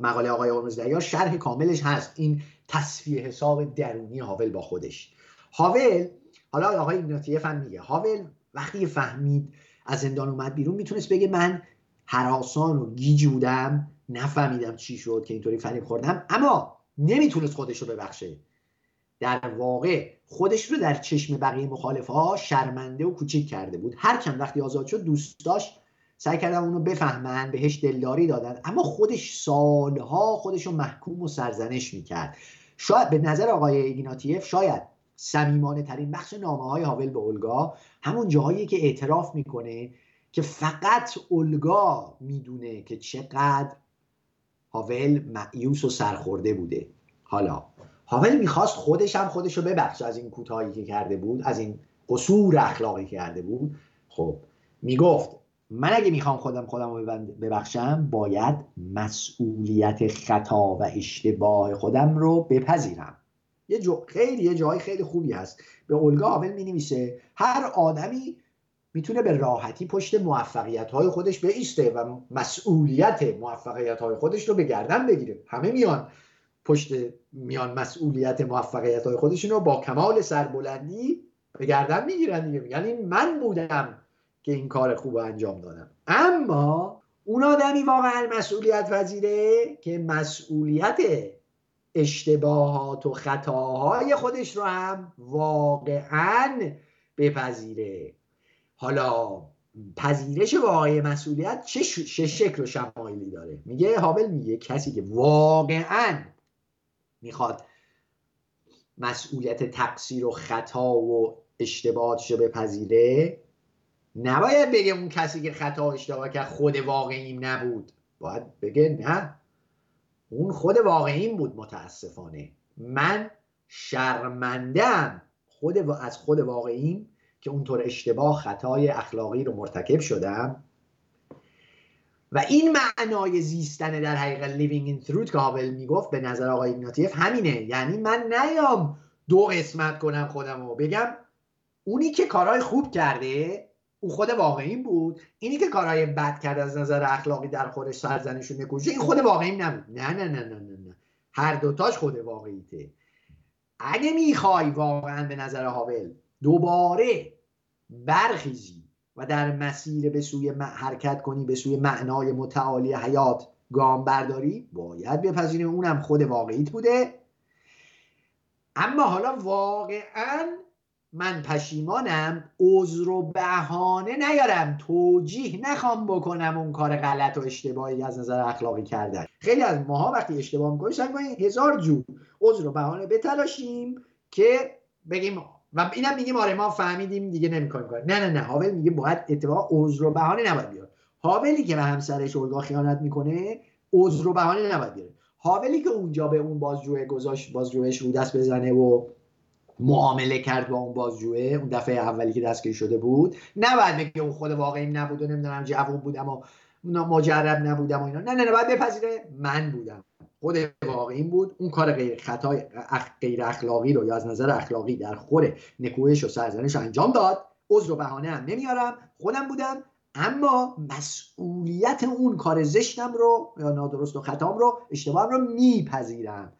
مقاله آقای یا شرح کاملش هست. این تصفیه حساب درونی هاول با خودش. هاول حالا آقای ایگناتیف هم میگه هاول وقتی فهمید از زندان اومد بیرون می‌تونست بگه من حراسان و گیج بودم نفهمیدم چی شد که اینطوری فریب خوردم. اما نمی‌تونست خودش رو ببخشه. در واقع خودش رو در چشم بقیه مخالف ها شرمنده و کوچیک کرده بود. هرچند وقتی آزاد شد دوست داشت سعی کردن اونو بفهمن بهش دلداری دادن. اما خودش سالها خودش رو محکوم و سرزنش می‌کرد. شاید به نظر آقای ایگناتیف شاید صمیمانه ترین بخش نامه های هاول به اولگا همون جاهایی که اعتراف می‌کنه که فقط اولگا می‌دونه که چقدر هاول معیوس و سرخورده بوده. حالا هاول می‌خواست خودش هم خودش رو ببخشه از این کوتاهی که کرده بود از این قصور اخلاقی که کرده بود. خب می‌گفت من اگه می‌خوام خودم خودم رو ببخشم باید مسئولیت خطا و اشتباه خودم رو بپذیرم. یه جو خیلی یه جای خیلی خوبی هست. به اولگا آول می نویسه هر آدمی می‌تونه به راحتی پشت موفقیت های خودش بیسته و مسئولیت موفقیت های خودش رو به گردن بگیره. همه میان پشت میان مسئولیت موفقیت های خودشون رو با کمال سربلندی به گردن می‌گیرن دیگه. یعنی من بودم که این کار خوب انجام دادم. اما اون آدمی واقعا مسئولیت وزیره که مسئولیت اشتباهات و خطاهای خودش رو هم واقعا بپذیره. حالا پذیرش واقعی مسئولیت چه, شکل و شمایلی داره؟ میگه هابل میگه کسی که واقعا می‌خواد مسئولیت تقصیر و خطا و اشتباهاتش رو بپذیره نباید بگه اون کسی که خطا و اشتباه کرد خود واقعیم نبود. باید بگه نه. اون خود واقعیم بود متاسفانه. من شرمندم خود از خود واقعیم که اونطور اشتباه خطای اخلاقی رو مرتکب شدم. و این معنای زیستن در حقیقت living in truth که هاول می‌گفت به نظر آقای ایگناتیف همینه. یعنی من نیام دو قسمت کنم خودم رو بگم اونی که کارهای خوب کرده او خود واقعی بود؟ اینی که کارهای بد کرد از نظر اخلاقی در خودش و این خود واقعی نبود. نه نه نه نه نه, نه. هر دوتاش خود واقعیته اگه می‌خوای واقعا به نظر هاول دوباره برخیزی و در مسیر به سوی حرکت کنی به سوی معنای متعالی حیات گام برداری باید بپذیریم اونم خود واقعیت بوده. اما حالا واقعا من پشیمانم عذر و بهانه نیارم توجیه نخوام بکنم اون کار غلط و اشتباهی از نظر اخلاقی کردن. خیلی از ماها وقتی اشتباه می‌کنیم سعی هزار جور عذر و بهانه بتلاشیم که بگیم و اینم میگیم آره ما فهمیدیم دیگه نمی‌کنیم کار. نه نه نه. هاول میگه باید اتفاق عذر و بهانه نباید بیاد هاولی که به همسرش اولگا خیانت می‌کنه عذر و بهانه نباید بیاره. هاولی که اونجا به اون بازجوه گذاشت بازجوهش رو دست بزنه و معامله کرد با اون بازجوه اون دفعه اولی که دستگیر شده بود. نباید بگه اون خود واقعی نبود و نمی‌دونم جوون بودم و مجرب نبودم و اینا. نه نه نه باید بپذیره. من بودم. خود واقعی بود. اون کار غیر خطای غیر اخلاقی رو یا از نظر اخلاقی در خور نکوهش و سرزنش انجام داد. عذر و بهانه هم نمیارم. خودم بودم. اما مسئولیت اون کار زشتم رو یا نادرست و خطام رو اشتباهم رو میپذیرم.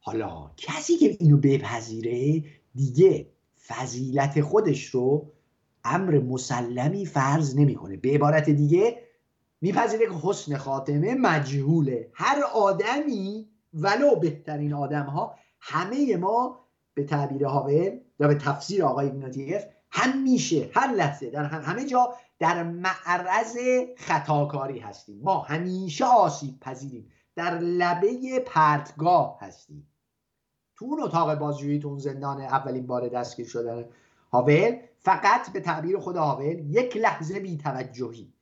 حالا کسی که اینو بپذیره دیگه فضیلت خودش رو امر مسلمی فرض نمی‌کنه. به عبارت دیگه میپذیره که حسن خاتمه مجهوله. هر آدمی ولو بهترین آدم ها همه ما به تعبیر هاول یا به تفسیر آقای ایگناتیف همیشه هر لحظه در همه جا در معرض خطاکاری هستیم. ما همیشه آسیب پذیریم. در لبه پرتگاه هستیم. تو اون اتاق بازجویی تو اون زندان اولین بار دستگیر شدن هاول فقط به تعبیر خود هاول یک لحظه بیتوجهی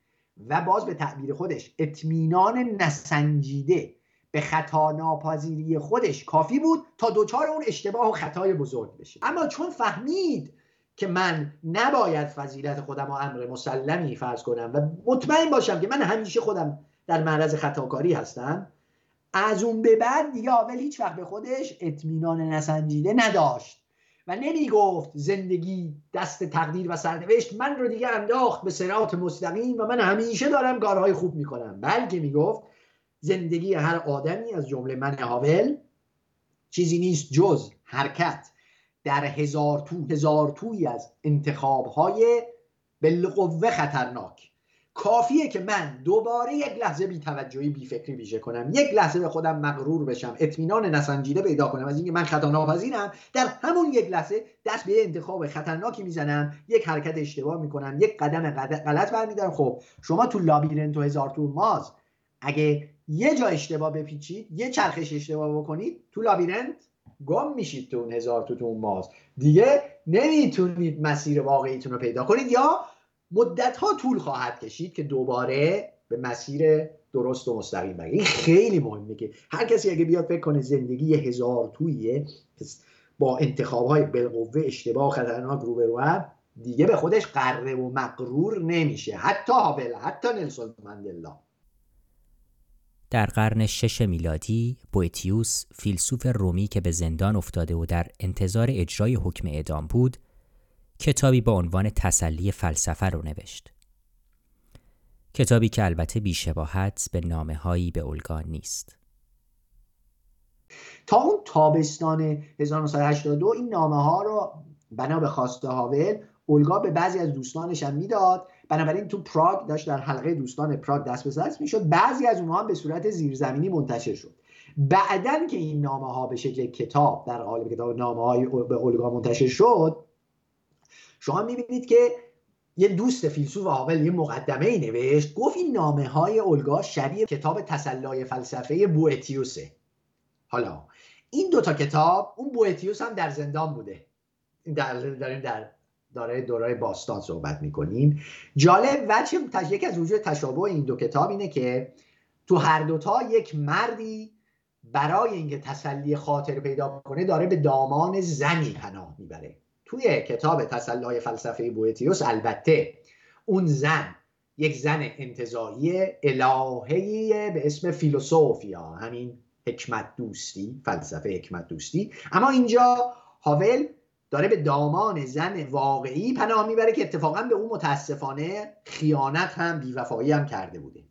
و باز به تعبیر خودش اطمینان نسنجیده به خطا ناپذیری خودش کافی بود تا دوچار اون اشتباه و خطای بزرگ بشه. اما چون فهمید که من نباید فضیلت خودم و امر مسلمی فرض کنم و مطمئن باشم که من همیشه خودم در معرض خطاکاری هستم از اون به بعد دیگه آول هیچ وقت به خودش اطمینان نسنجیده نداشت و نمی گفت زندگی دست تقدیر و سرنوشت من رو دیگه انداخت به سرات مستقیم و من همیشه دارم کارهای خوب می‌کنم. بلکه می گفت زندگی هر آدمی از جمله من هاول چیزی نیست جز حرکت. در هزار تو هزار توی از انتخابهای بالقوه خطرناک. کافیه که من دوباره یک لحظه بی توجهی بی فکری ویژه کنم یک لحظه به خودم مغرور بشم اطمینان نسنجیده پیدا کنم. از اینکه من خطا ناپذیرم در همون یک لحظه دست به انتخاب خطرناکی می‌زنم یک حرکت اشتباه می‌کنم یک قدم غلط برمیدارم. خب شما تو لابیرنت و هزار تو ماز اگه یه جا اشتباه بپیچید یه چرخش اشتباه بکنید تو لابیرنت گم میشید تو اون هزار تو تو ماز. دیگه نمی‌تونید مسیر واقعیتون رو پیدا کنید یا مدت ها طول خواهد کشید که دوباره به مسیر درست و مستقیم بگه این خیلی مهمه که هر کسی اگه بیاد فکر کنه زندگی هزار تویه با انتخاب های بالقوه اشتباه خطرناک روبرو دیگه به خودش قره و مقرور نمیشه. حتی هابل حتی نلسون مندلا. در قرن شش میلادی بویتیوس فیلسوف رومی که به زندان افتاده و در انتظار اجرای حکم اعدام بود کتابی با عنوان تسلی فلسفه رو نوشت. کتابی که البته بیشباهت به نامه هایی به اولگا نیست. تا اون تابستان 1982 این نامه ها رو بنا به خواسته هاول اولگا به بعضی از دوستانش هم می‌داد بنابراین تو پراگ داشت در حلقه دوستان پراگ دست به دست می‌شد بعضی از اونها هم به صورت زیرزمینی منتشر شد بعدا که این نامه ها به شکل کتاب در قالب کتاب نامه های به اولگا منتشر شد شما می‌بینید که یه دوست فیلسوف عاقل یه مقدمه ای نوشت گفت این نامه های اولگا شبیه کتاب تسلای فلسفه بوئتیوسه. حالا این دوتا کتاب اون بوئتیوس هم در زندان بوده. در داریم در داره دورای باستان صحبت می‌کنیم. جالب وجه یکی از وجود تشابه این دو کتاب اینه که تو هر دوتا یک مردی برای اینکه تسلی خاطر پیدا کنه داره به دامان زنی پناه می‌بره. توی کتاب تسلای فلسفه بوئتیوس البته اون زن یک زن انتظایی الههی به اسم فیلوسوفیا همین حکمت دوستی فلسفه حکمت دوستی اما اینجا هاول داره به دامان زن واقعی پناه می‌بره که اتفاقا به اون متاسفانه خیانت هم بیوفایی هم کرده بوده.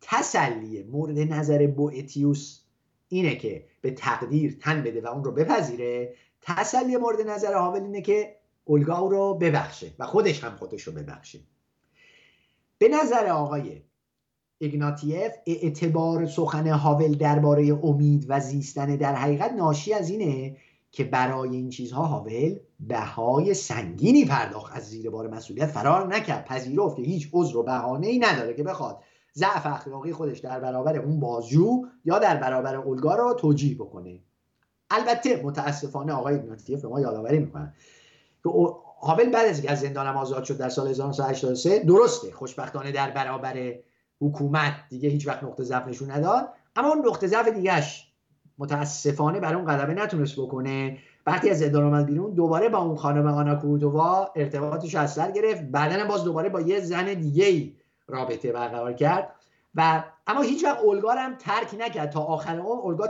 تسلی مورد نظر بوئتیوس اینه که به تقدیر تن بده و اون رو بپذیره تسلی مورد نظر هاول اینه که اولگا رو ببخشه و خودش هم خودش رو ببخشه. به نظر آقای ایگناتیف اعتبار سخن هاول درباره امید و زیستن در حقیقت ناشی از اینه که برای این چیزها هاول بهای سنگینی پرداخت. از زیر بار مسئولیت فرار نکرد پذیرفت که هیچ عذر و بهانه ای نداره که بخواد ضعف اخلاقی خودش در برابر اون بازجو یا در برابر اولگا رو توجیه بکنه. البته متاسفانه آقای ایگناتیف به ما یادآوری می‌کنن. که هاول بعد از اینکه از زندان آزاد شد در سال 1983 درسته خوشبختانه در برابر حکومت دیگه هیچ وقت نقطه ضعف نشون نداد. اما اون نقطه ضعف دیگهش متاسفانه برای اون غلبه نتونست بکنه. وقتی از زندان آمد بیرون دوباره با اون خانم آنا کوروتووا ارتباطش از سر گرفت. بعدا باز دوباره با یه زن دیگه رابطه برقرار کرد. و اما هیچ وقت اولگا هم ترک نکرد. تا آخر اون اولگا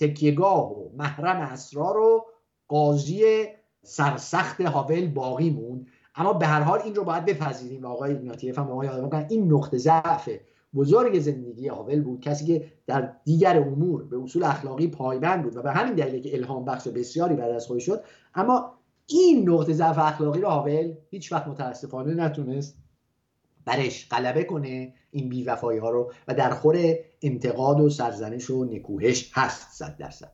تکیهگاه و محرم اسرار و قاضی سرسخت هاول باقی موند. اما به هر حال این رو باید بپذیریم آقای ایگناتیف هم ما یاد این نقطه ضعف بزرگ زندگی هاول بود. کسی که در دیگر امور به اصول اخلاقی پایبند بود و به همین دلیل که الهام بخش بسیاری بعد از خودش شد. اما این نقطه ضعف اخلاقی رو هاول هیچ وقت متاسفانه نتونست برش غلبه کنه این بیوفایی ها رو و در خور انتقاد و سرزنش و نکوهش هست صد درصد.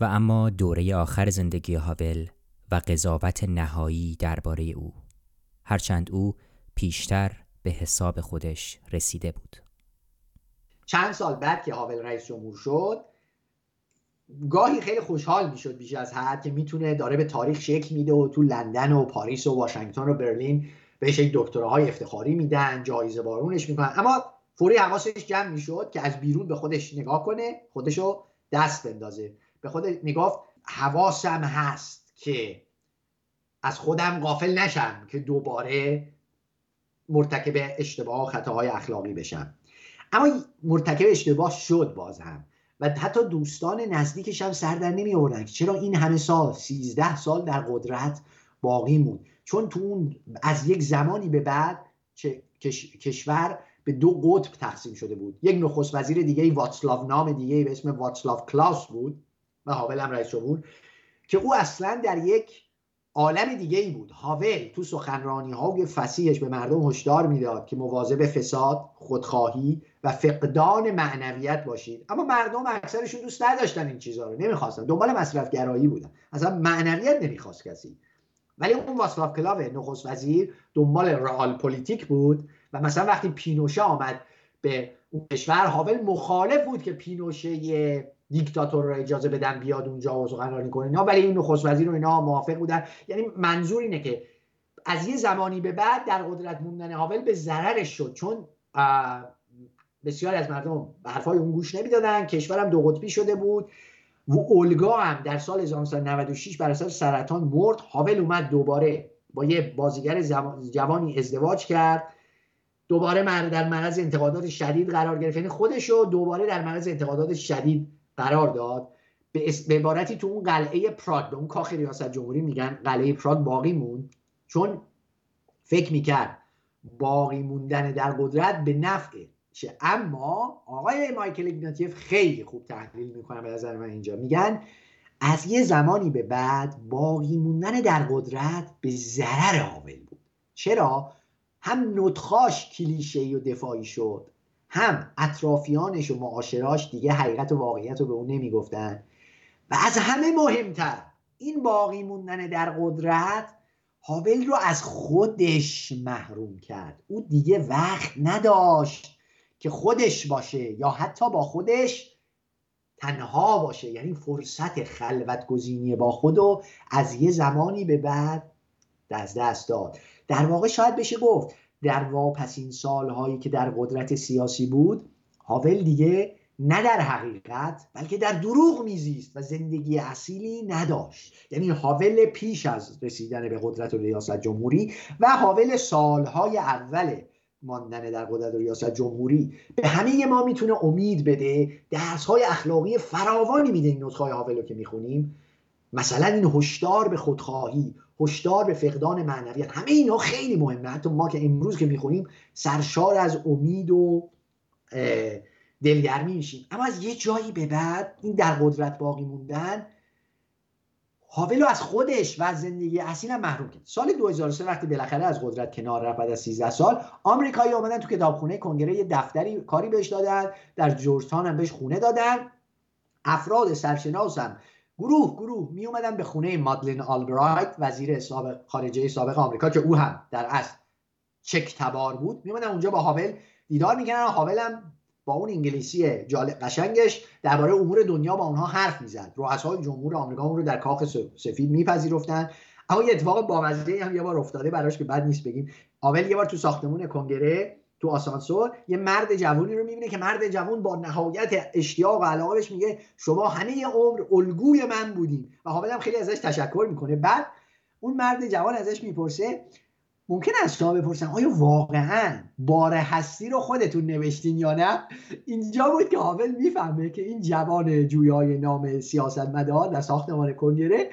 و اما دوره آخر زندگی هاول و قضاوت نهایی درباره او. هرچند او پیشتر به حساب خودش رسیده بود. چند سال بعد که هاول رئیس جمهور شد گاهی خیلی خوشحال می‌شد بیش از حد که می‌تونه داره به تاریخ شکل میده و تو لندن و پاریس و واشنگتن و برلین بهش یک دکتراهای افتخاری میدن جایزه بارونش می‌کنن. اما فوری حواسش جمع می‌شد که از بیرون به خودش نگاه کنه خودشو دست بندازه. به خود می‌گفت حواسم هست که از خودم غافل نشم که دوباره مرتکب اشتباه و خطاهای اخلاقی بشم. اما مرتکب اشتباه شد باز هم. و حتی دوستان نزدیکش هم سر در نمی چرا این همه سال سیزده سال در قدرت باقی موند؟ چون تو اون از یک زمانی به بعد کشور به دو قطب تقسیم شده بود. یک نخست وزیر دیگه ای واتسلاو نام دیگه به اسم واتسلاو کلاس بود و هاول هم رئیس جمهور که او اصلا در یک عالم دیگه ای بود. هاول تو سخنرانی های فسیحش به مردم هشدار می‌داد که مواظب فساد خودخواهی و فقدان معنویت باشید. اما مردم اکثرشون دوست نداشتن این چیزها رو نمی‌خواستن. دنبال مصرف گرایی بودن. اصلا معنویت نمی‌خواست کسی. ولی اون واسلاف کلاوس نخست وزیر دنبال رئال پلیتیک بود و مثلا وقتی پینوشه آمد به اون کشور هاول مخالف بود که پینوشه دیکتاتور رو اجازه بدن بیاد اونجا و سخنرانی کنه. اینا ولی این نخست وزیر و اینا موافق بودن. یعنی منظور اینه که از یه زمانی به بعد در قدرت موندن هاول به ضررش شد. چون بسیاری از مردم به حرفای اون گوش نمی‌دادن. کشورم دو قطبی شده بود. و اولگا هم در سال 1996 بر اثر سرطان مرد هاول اومد دوباره با یه بازیگر جوانی ازدواج کرد. دوباره در معرض انتقادات شدید قرار گرفت. یعنی خودش رو دوباره در معرض انتقادات شدید قرار داد. به عبارتی تو اون قلعه پراگ به اون کاخ ریاست جمهوری میگن قلعه پراگ باقی موند. چون فکر می‌کرد باقی موندن در قدرت به نفع شه اما آقای مایکل ایگناتیف خیلی خوب تحلیل می‌کنن به نظر من اینجا. میگن از یه زمانی به بعد باقی موندن در قدرت به ضرر هاول بود. چرا؟ هم نطخاش کلیشه و دفاعی شد هم اطرافیانش و معاشراش دیگه حقیقت و واقعیت رو به اون نمی‌گفتن. و از همه مهمتر این باقی موندن در قدرت هاول رو از خودش محروم کرد. او دیگه وقت نداشت که خودش باشه یا حتی با خودش تنها باشه. یعنی فرصت خلوت گزینی با خود و از یه زمانی به بعد دست دست داد. در واقع شاید بشه گفت در واپسین سالهایی که در قدرت سیاسی بود هاول دیگه نه در حقیقت بلکه در دروغ میزیست و زندگی اصیلی نداشت. یعنی حاول پیش از رسیدن به قدرت و ریاست جمهوری و حاول سالهای اول ماندن در قدرت ریاست جمهوری. به همه ما می‌تونه امید بده درس های اخلاقی فراوانی میده این حاول رو که می‌خونیم. مثلا این هشدار به خودخواهی هشدار به فقدان معنویت همه اینا خیلی مهمه. حتی ما که امروز که می‌خونیم سرشار از امید و دلگرمی میشیم. اما از یه جایی به بعد این در قدرت باقی موندن حاول از خودش و از زندگی اصیل هم محروم کرد. سال 2003 وقتی بالاخره از قدرت کنار رفت بعد از 13 سال آمریکایی اومدن تو کتابخونه کنگره یه دفتری کاری بهش دادن در جورجتان هم بهش خونه دادن. افراد سرشناس هم گروه گروه می اومدن به خونه مادلین آلبرایت وزیر سابق خارجه سابق آمریکا که او هم در اصل چک تبار بود. می اومدن اونجا با هاول دیدار می‌کردن. هاول هم با اون انگلیسی جالب قشنگش درباره امور دنیا با اونها حرف می‌زد. رؤسای جمهور آمریکا اون رو در کاخ سفید میپذیرفتن. اما یه اتفاق بامزه هم یه بار افتاده براش که بد نیست بگیم. آول یه بار تو ساختمون کنگره تو آسانسور یه مرد جوونی رو می‌بینه که مرد جوون با نهایت اشتیاق و علاقه میگه شما همه عمر الگوی من بودین. و حاول هم خیلی ازش تشکر می‌کنه. بعد اون مرد جوان ازش می‌پرسه ممکن است شما بپرسن آیا واقعا بار هستی رو خودتون نوشتین یا نه؟ اینجا بود که حاول می‌فهمه که این جوان جویای نام سیاستمدار در ساختمان کنگره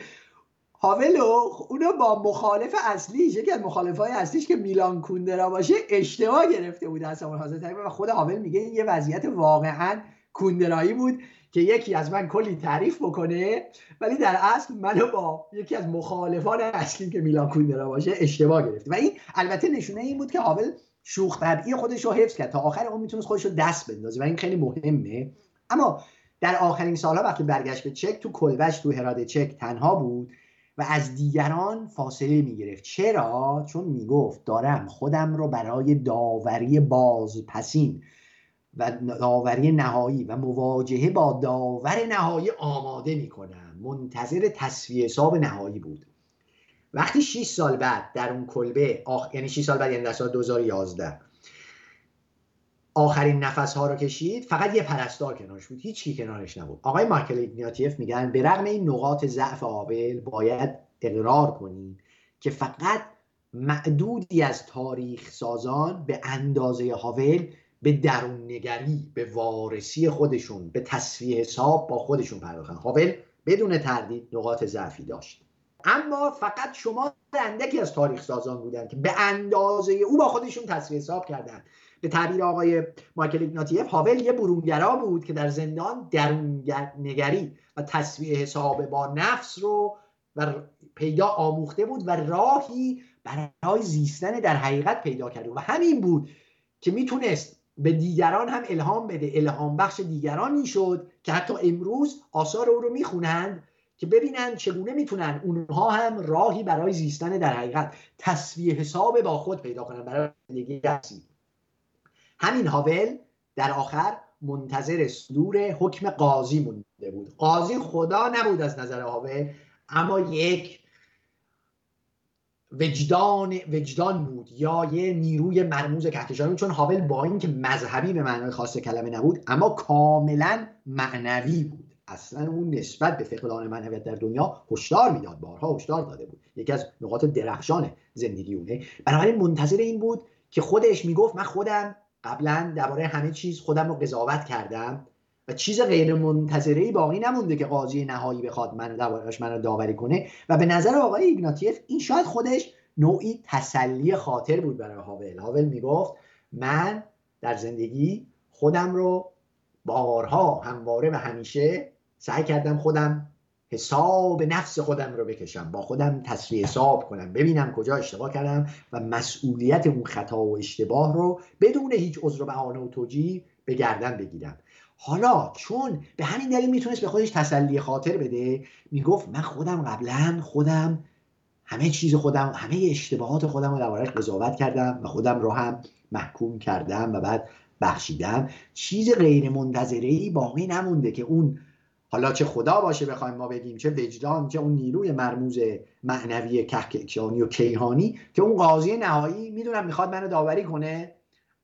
هاولو اونو با مخالف اصلیش یکی از مخالفای اصلیش که میلان کوندرا باشه اشتباه گرفته بود از حاضر و خود هاول میگه این یه وضعیت واقعا کوندرایی بود. که یکی از من کلی تعریف بکنه ولی در اصل منو با یکی از مخالفان اصلی که میلان کوندرا باشه اشتباه گرفته. و این البته نشونه این بود که هاول شوخ طبعی خودش رو حفظ کرد. تا آخر اون می‌تونست خودش رو دست بندازه و این خیلی مهمه. اما در آخرین سالها وقتی برگشت به چک تو کلبش تو هراد چک تنها بود و از دیگران فاصله می‌گرفت. چرا؟ چون می‌گفت دارم خودم رو برای داوری بازپسین و داوری نهایی و مواجهه با داور نهایی آماده می‌کنم. منتظر تصفیه حساب نهایی بود. وقتی 6 سال بعد در اون کلبه آخ... یعنی 6 سال بعد یعنی در سال 2011 آخرین نفس ها رو کشید فقط یه پرستار کنارش بود. هیچ کی کنارش نبود. آقای مایکل ایگناتیف میگن به رغم این نقاط ضعف آبل باید اقرار کنیم که فقط معدودی از تاریخ سازان به اندازه هاول به درون نگری به وارسی خودشون به تصفیه حساب با خودشون پرداختن. هاول بدون تردید نقاط ضعفی داشت. اما فقط شما اندکی از تاریخ سازان بودن که به اندازه او با خودشون تصفیه حساب کردن. به تعبیر آقای مایکل ایگناتیف هاول یه برونگرا بود که در زندان درون نگری و تصویه حساب با نفس رو و پیدا آموخته بود و راهی برای زیستن در حقیقت پیدا کرده و همین بود که می‌تونست به دیگران هم الهام بده. الهام بخش دیگران می‌شد که حتی امروز آثار او رو می‌خونند که ببینن چگونه می‌تونن اونها هم راهی برای زیستن در حقیقت تصویه حساب با خود پیدا کنن برای زندگی همین هاول در آخر منتظر صدور حکم قاضی مونده بود. قاضی خدا نبود از نظر هاول اما یک وجدان وجدان بود یا یه نیروی مرموز کهکشانی چون هاول با اینکه مذهبی به معنای خاص کلمه نبود اما کاملا معنوی بود. اصلا اون نسبت به فقدان معنویت در دنیا هشدار می‌داد بارها هشدار داده بود. یکی از نقاط درخشان زندگی اونه. بنابراین منتظر این بود که خودش می‌گفت من خودم قبلا درباره همه چیز خودم رو قضاوت کردم. چیز غیر منتظره باقی نمونده که قاضی نهایی بخواد من دربارهش من داوری کنه. و به نظر آقای ایگناتیف این شاید خودش نوعی تسلی خاطر بود برای هاول. هاول می‌گفت من در زندگی خودم رو بارها همواره و همیشه سعی کردم خودم حساب نفس خودم رو بکشم با خودم تصفیه حساب کنم ببینم کجا اشتباه کردم و مسئولیت اون خطا و اشتباه رو بدون هیچ عذر و بهانه و توجیه به گردن بگیرم. حالا چون به همین دلیل می‌تونست به خودش تسلی خاطر بده می‌گفت من خودم قبلا خودم همه چیز خودم همه اشتباهات خودم رو دربارش قضاوت کردم و خودم رو هم محکوم کردم و بعد بخشیدم. چیز غیر منتظره ای باقی نمونده که اون حالا چه خدا باشه بخوایم ما بگیم چه وجدان چه اون نیروی مرموز معنوی کهکشانی و کیهانی که اون قاضی نهایی می‌دونم می‌خواد منو داوری کنه.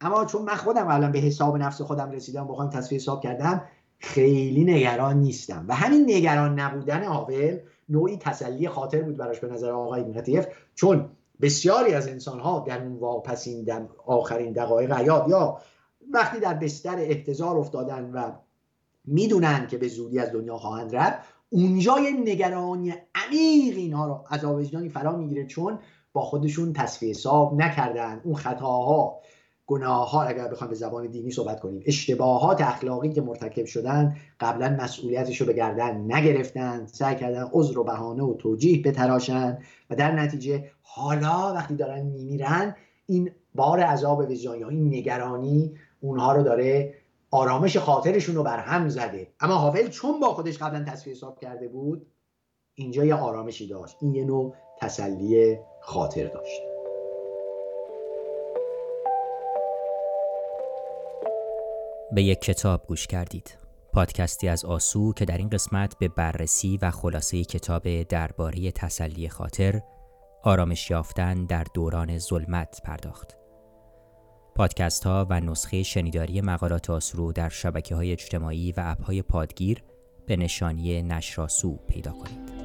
اما چون من خودم الان به حساب نفس خودم رسیدم بخوام تصفیه حساب کردم خیلی نگران نیستم. و همین نگران نبودن هاول نوعی تسلی خاطر بود براش به نظر آقای ایگناتیف چون بسیاری از انسان ها در اون واپسین آخرین دقایق حیات یا وقتی در بستر احتضار افتادن و می‌دونن که به زودی از دنیا خواهند رفت اونجا یه نگرانی عمیق اینها رو از وجدانی فرا می‌گیره چون با خودشون تصفیه حساب نکردن. اون خطاها گناه ها اگر بخوام به زبان دینی صحبت کنیم. اشتباهات اخلاقی که مرتکب شدن قبلا مسئولیتش رو به گردن نگرفتن سعی کردن عذر و بهانه و توجیه بتراشن و در نتیجه حالا وقتی دارن میمیرن این بار عذاب وجدانی این نگرانی اونها رو داره آرامش خاطرشون رو بر هم زده. اما حافل چون با خودش قبلا تصفیه حساب کرده بود اینجا یه آرامشی داشت. این یه نوع تسلی خاطر داشت. به یک کتاب گوش کردید. پادکستی از آسو که در این قسمت به بررسی و خلاصه کتاب درباره تسلی خاطر آرامش یافتن در دوران ظلمت پرداخت. پادکست ها و نسخه شنیداری مقالات آسرو در شبکه های اجتماعی و اپ های پادگیر به نشانی نشراسو پیدا کنید.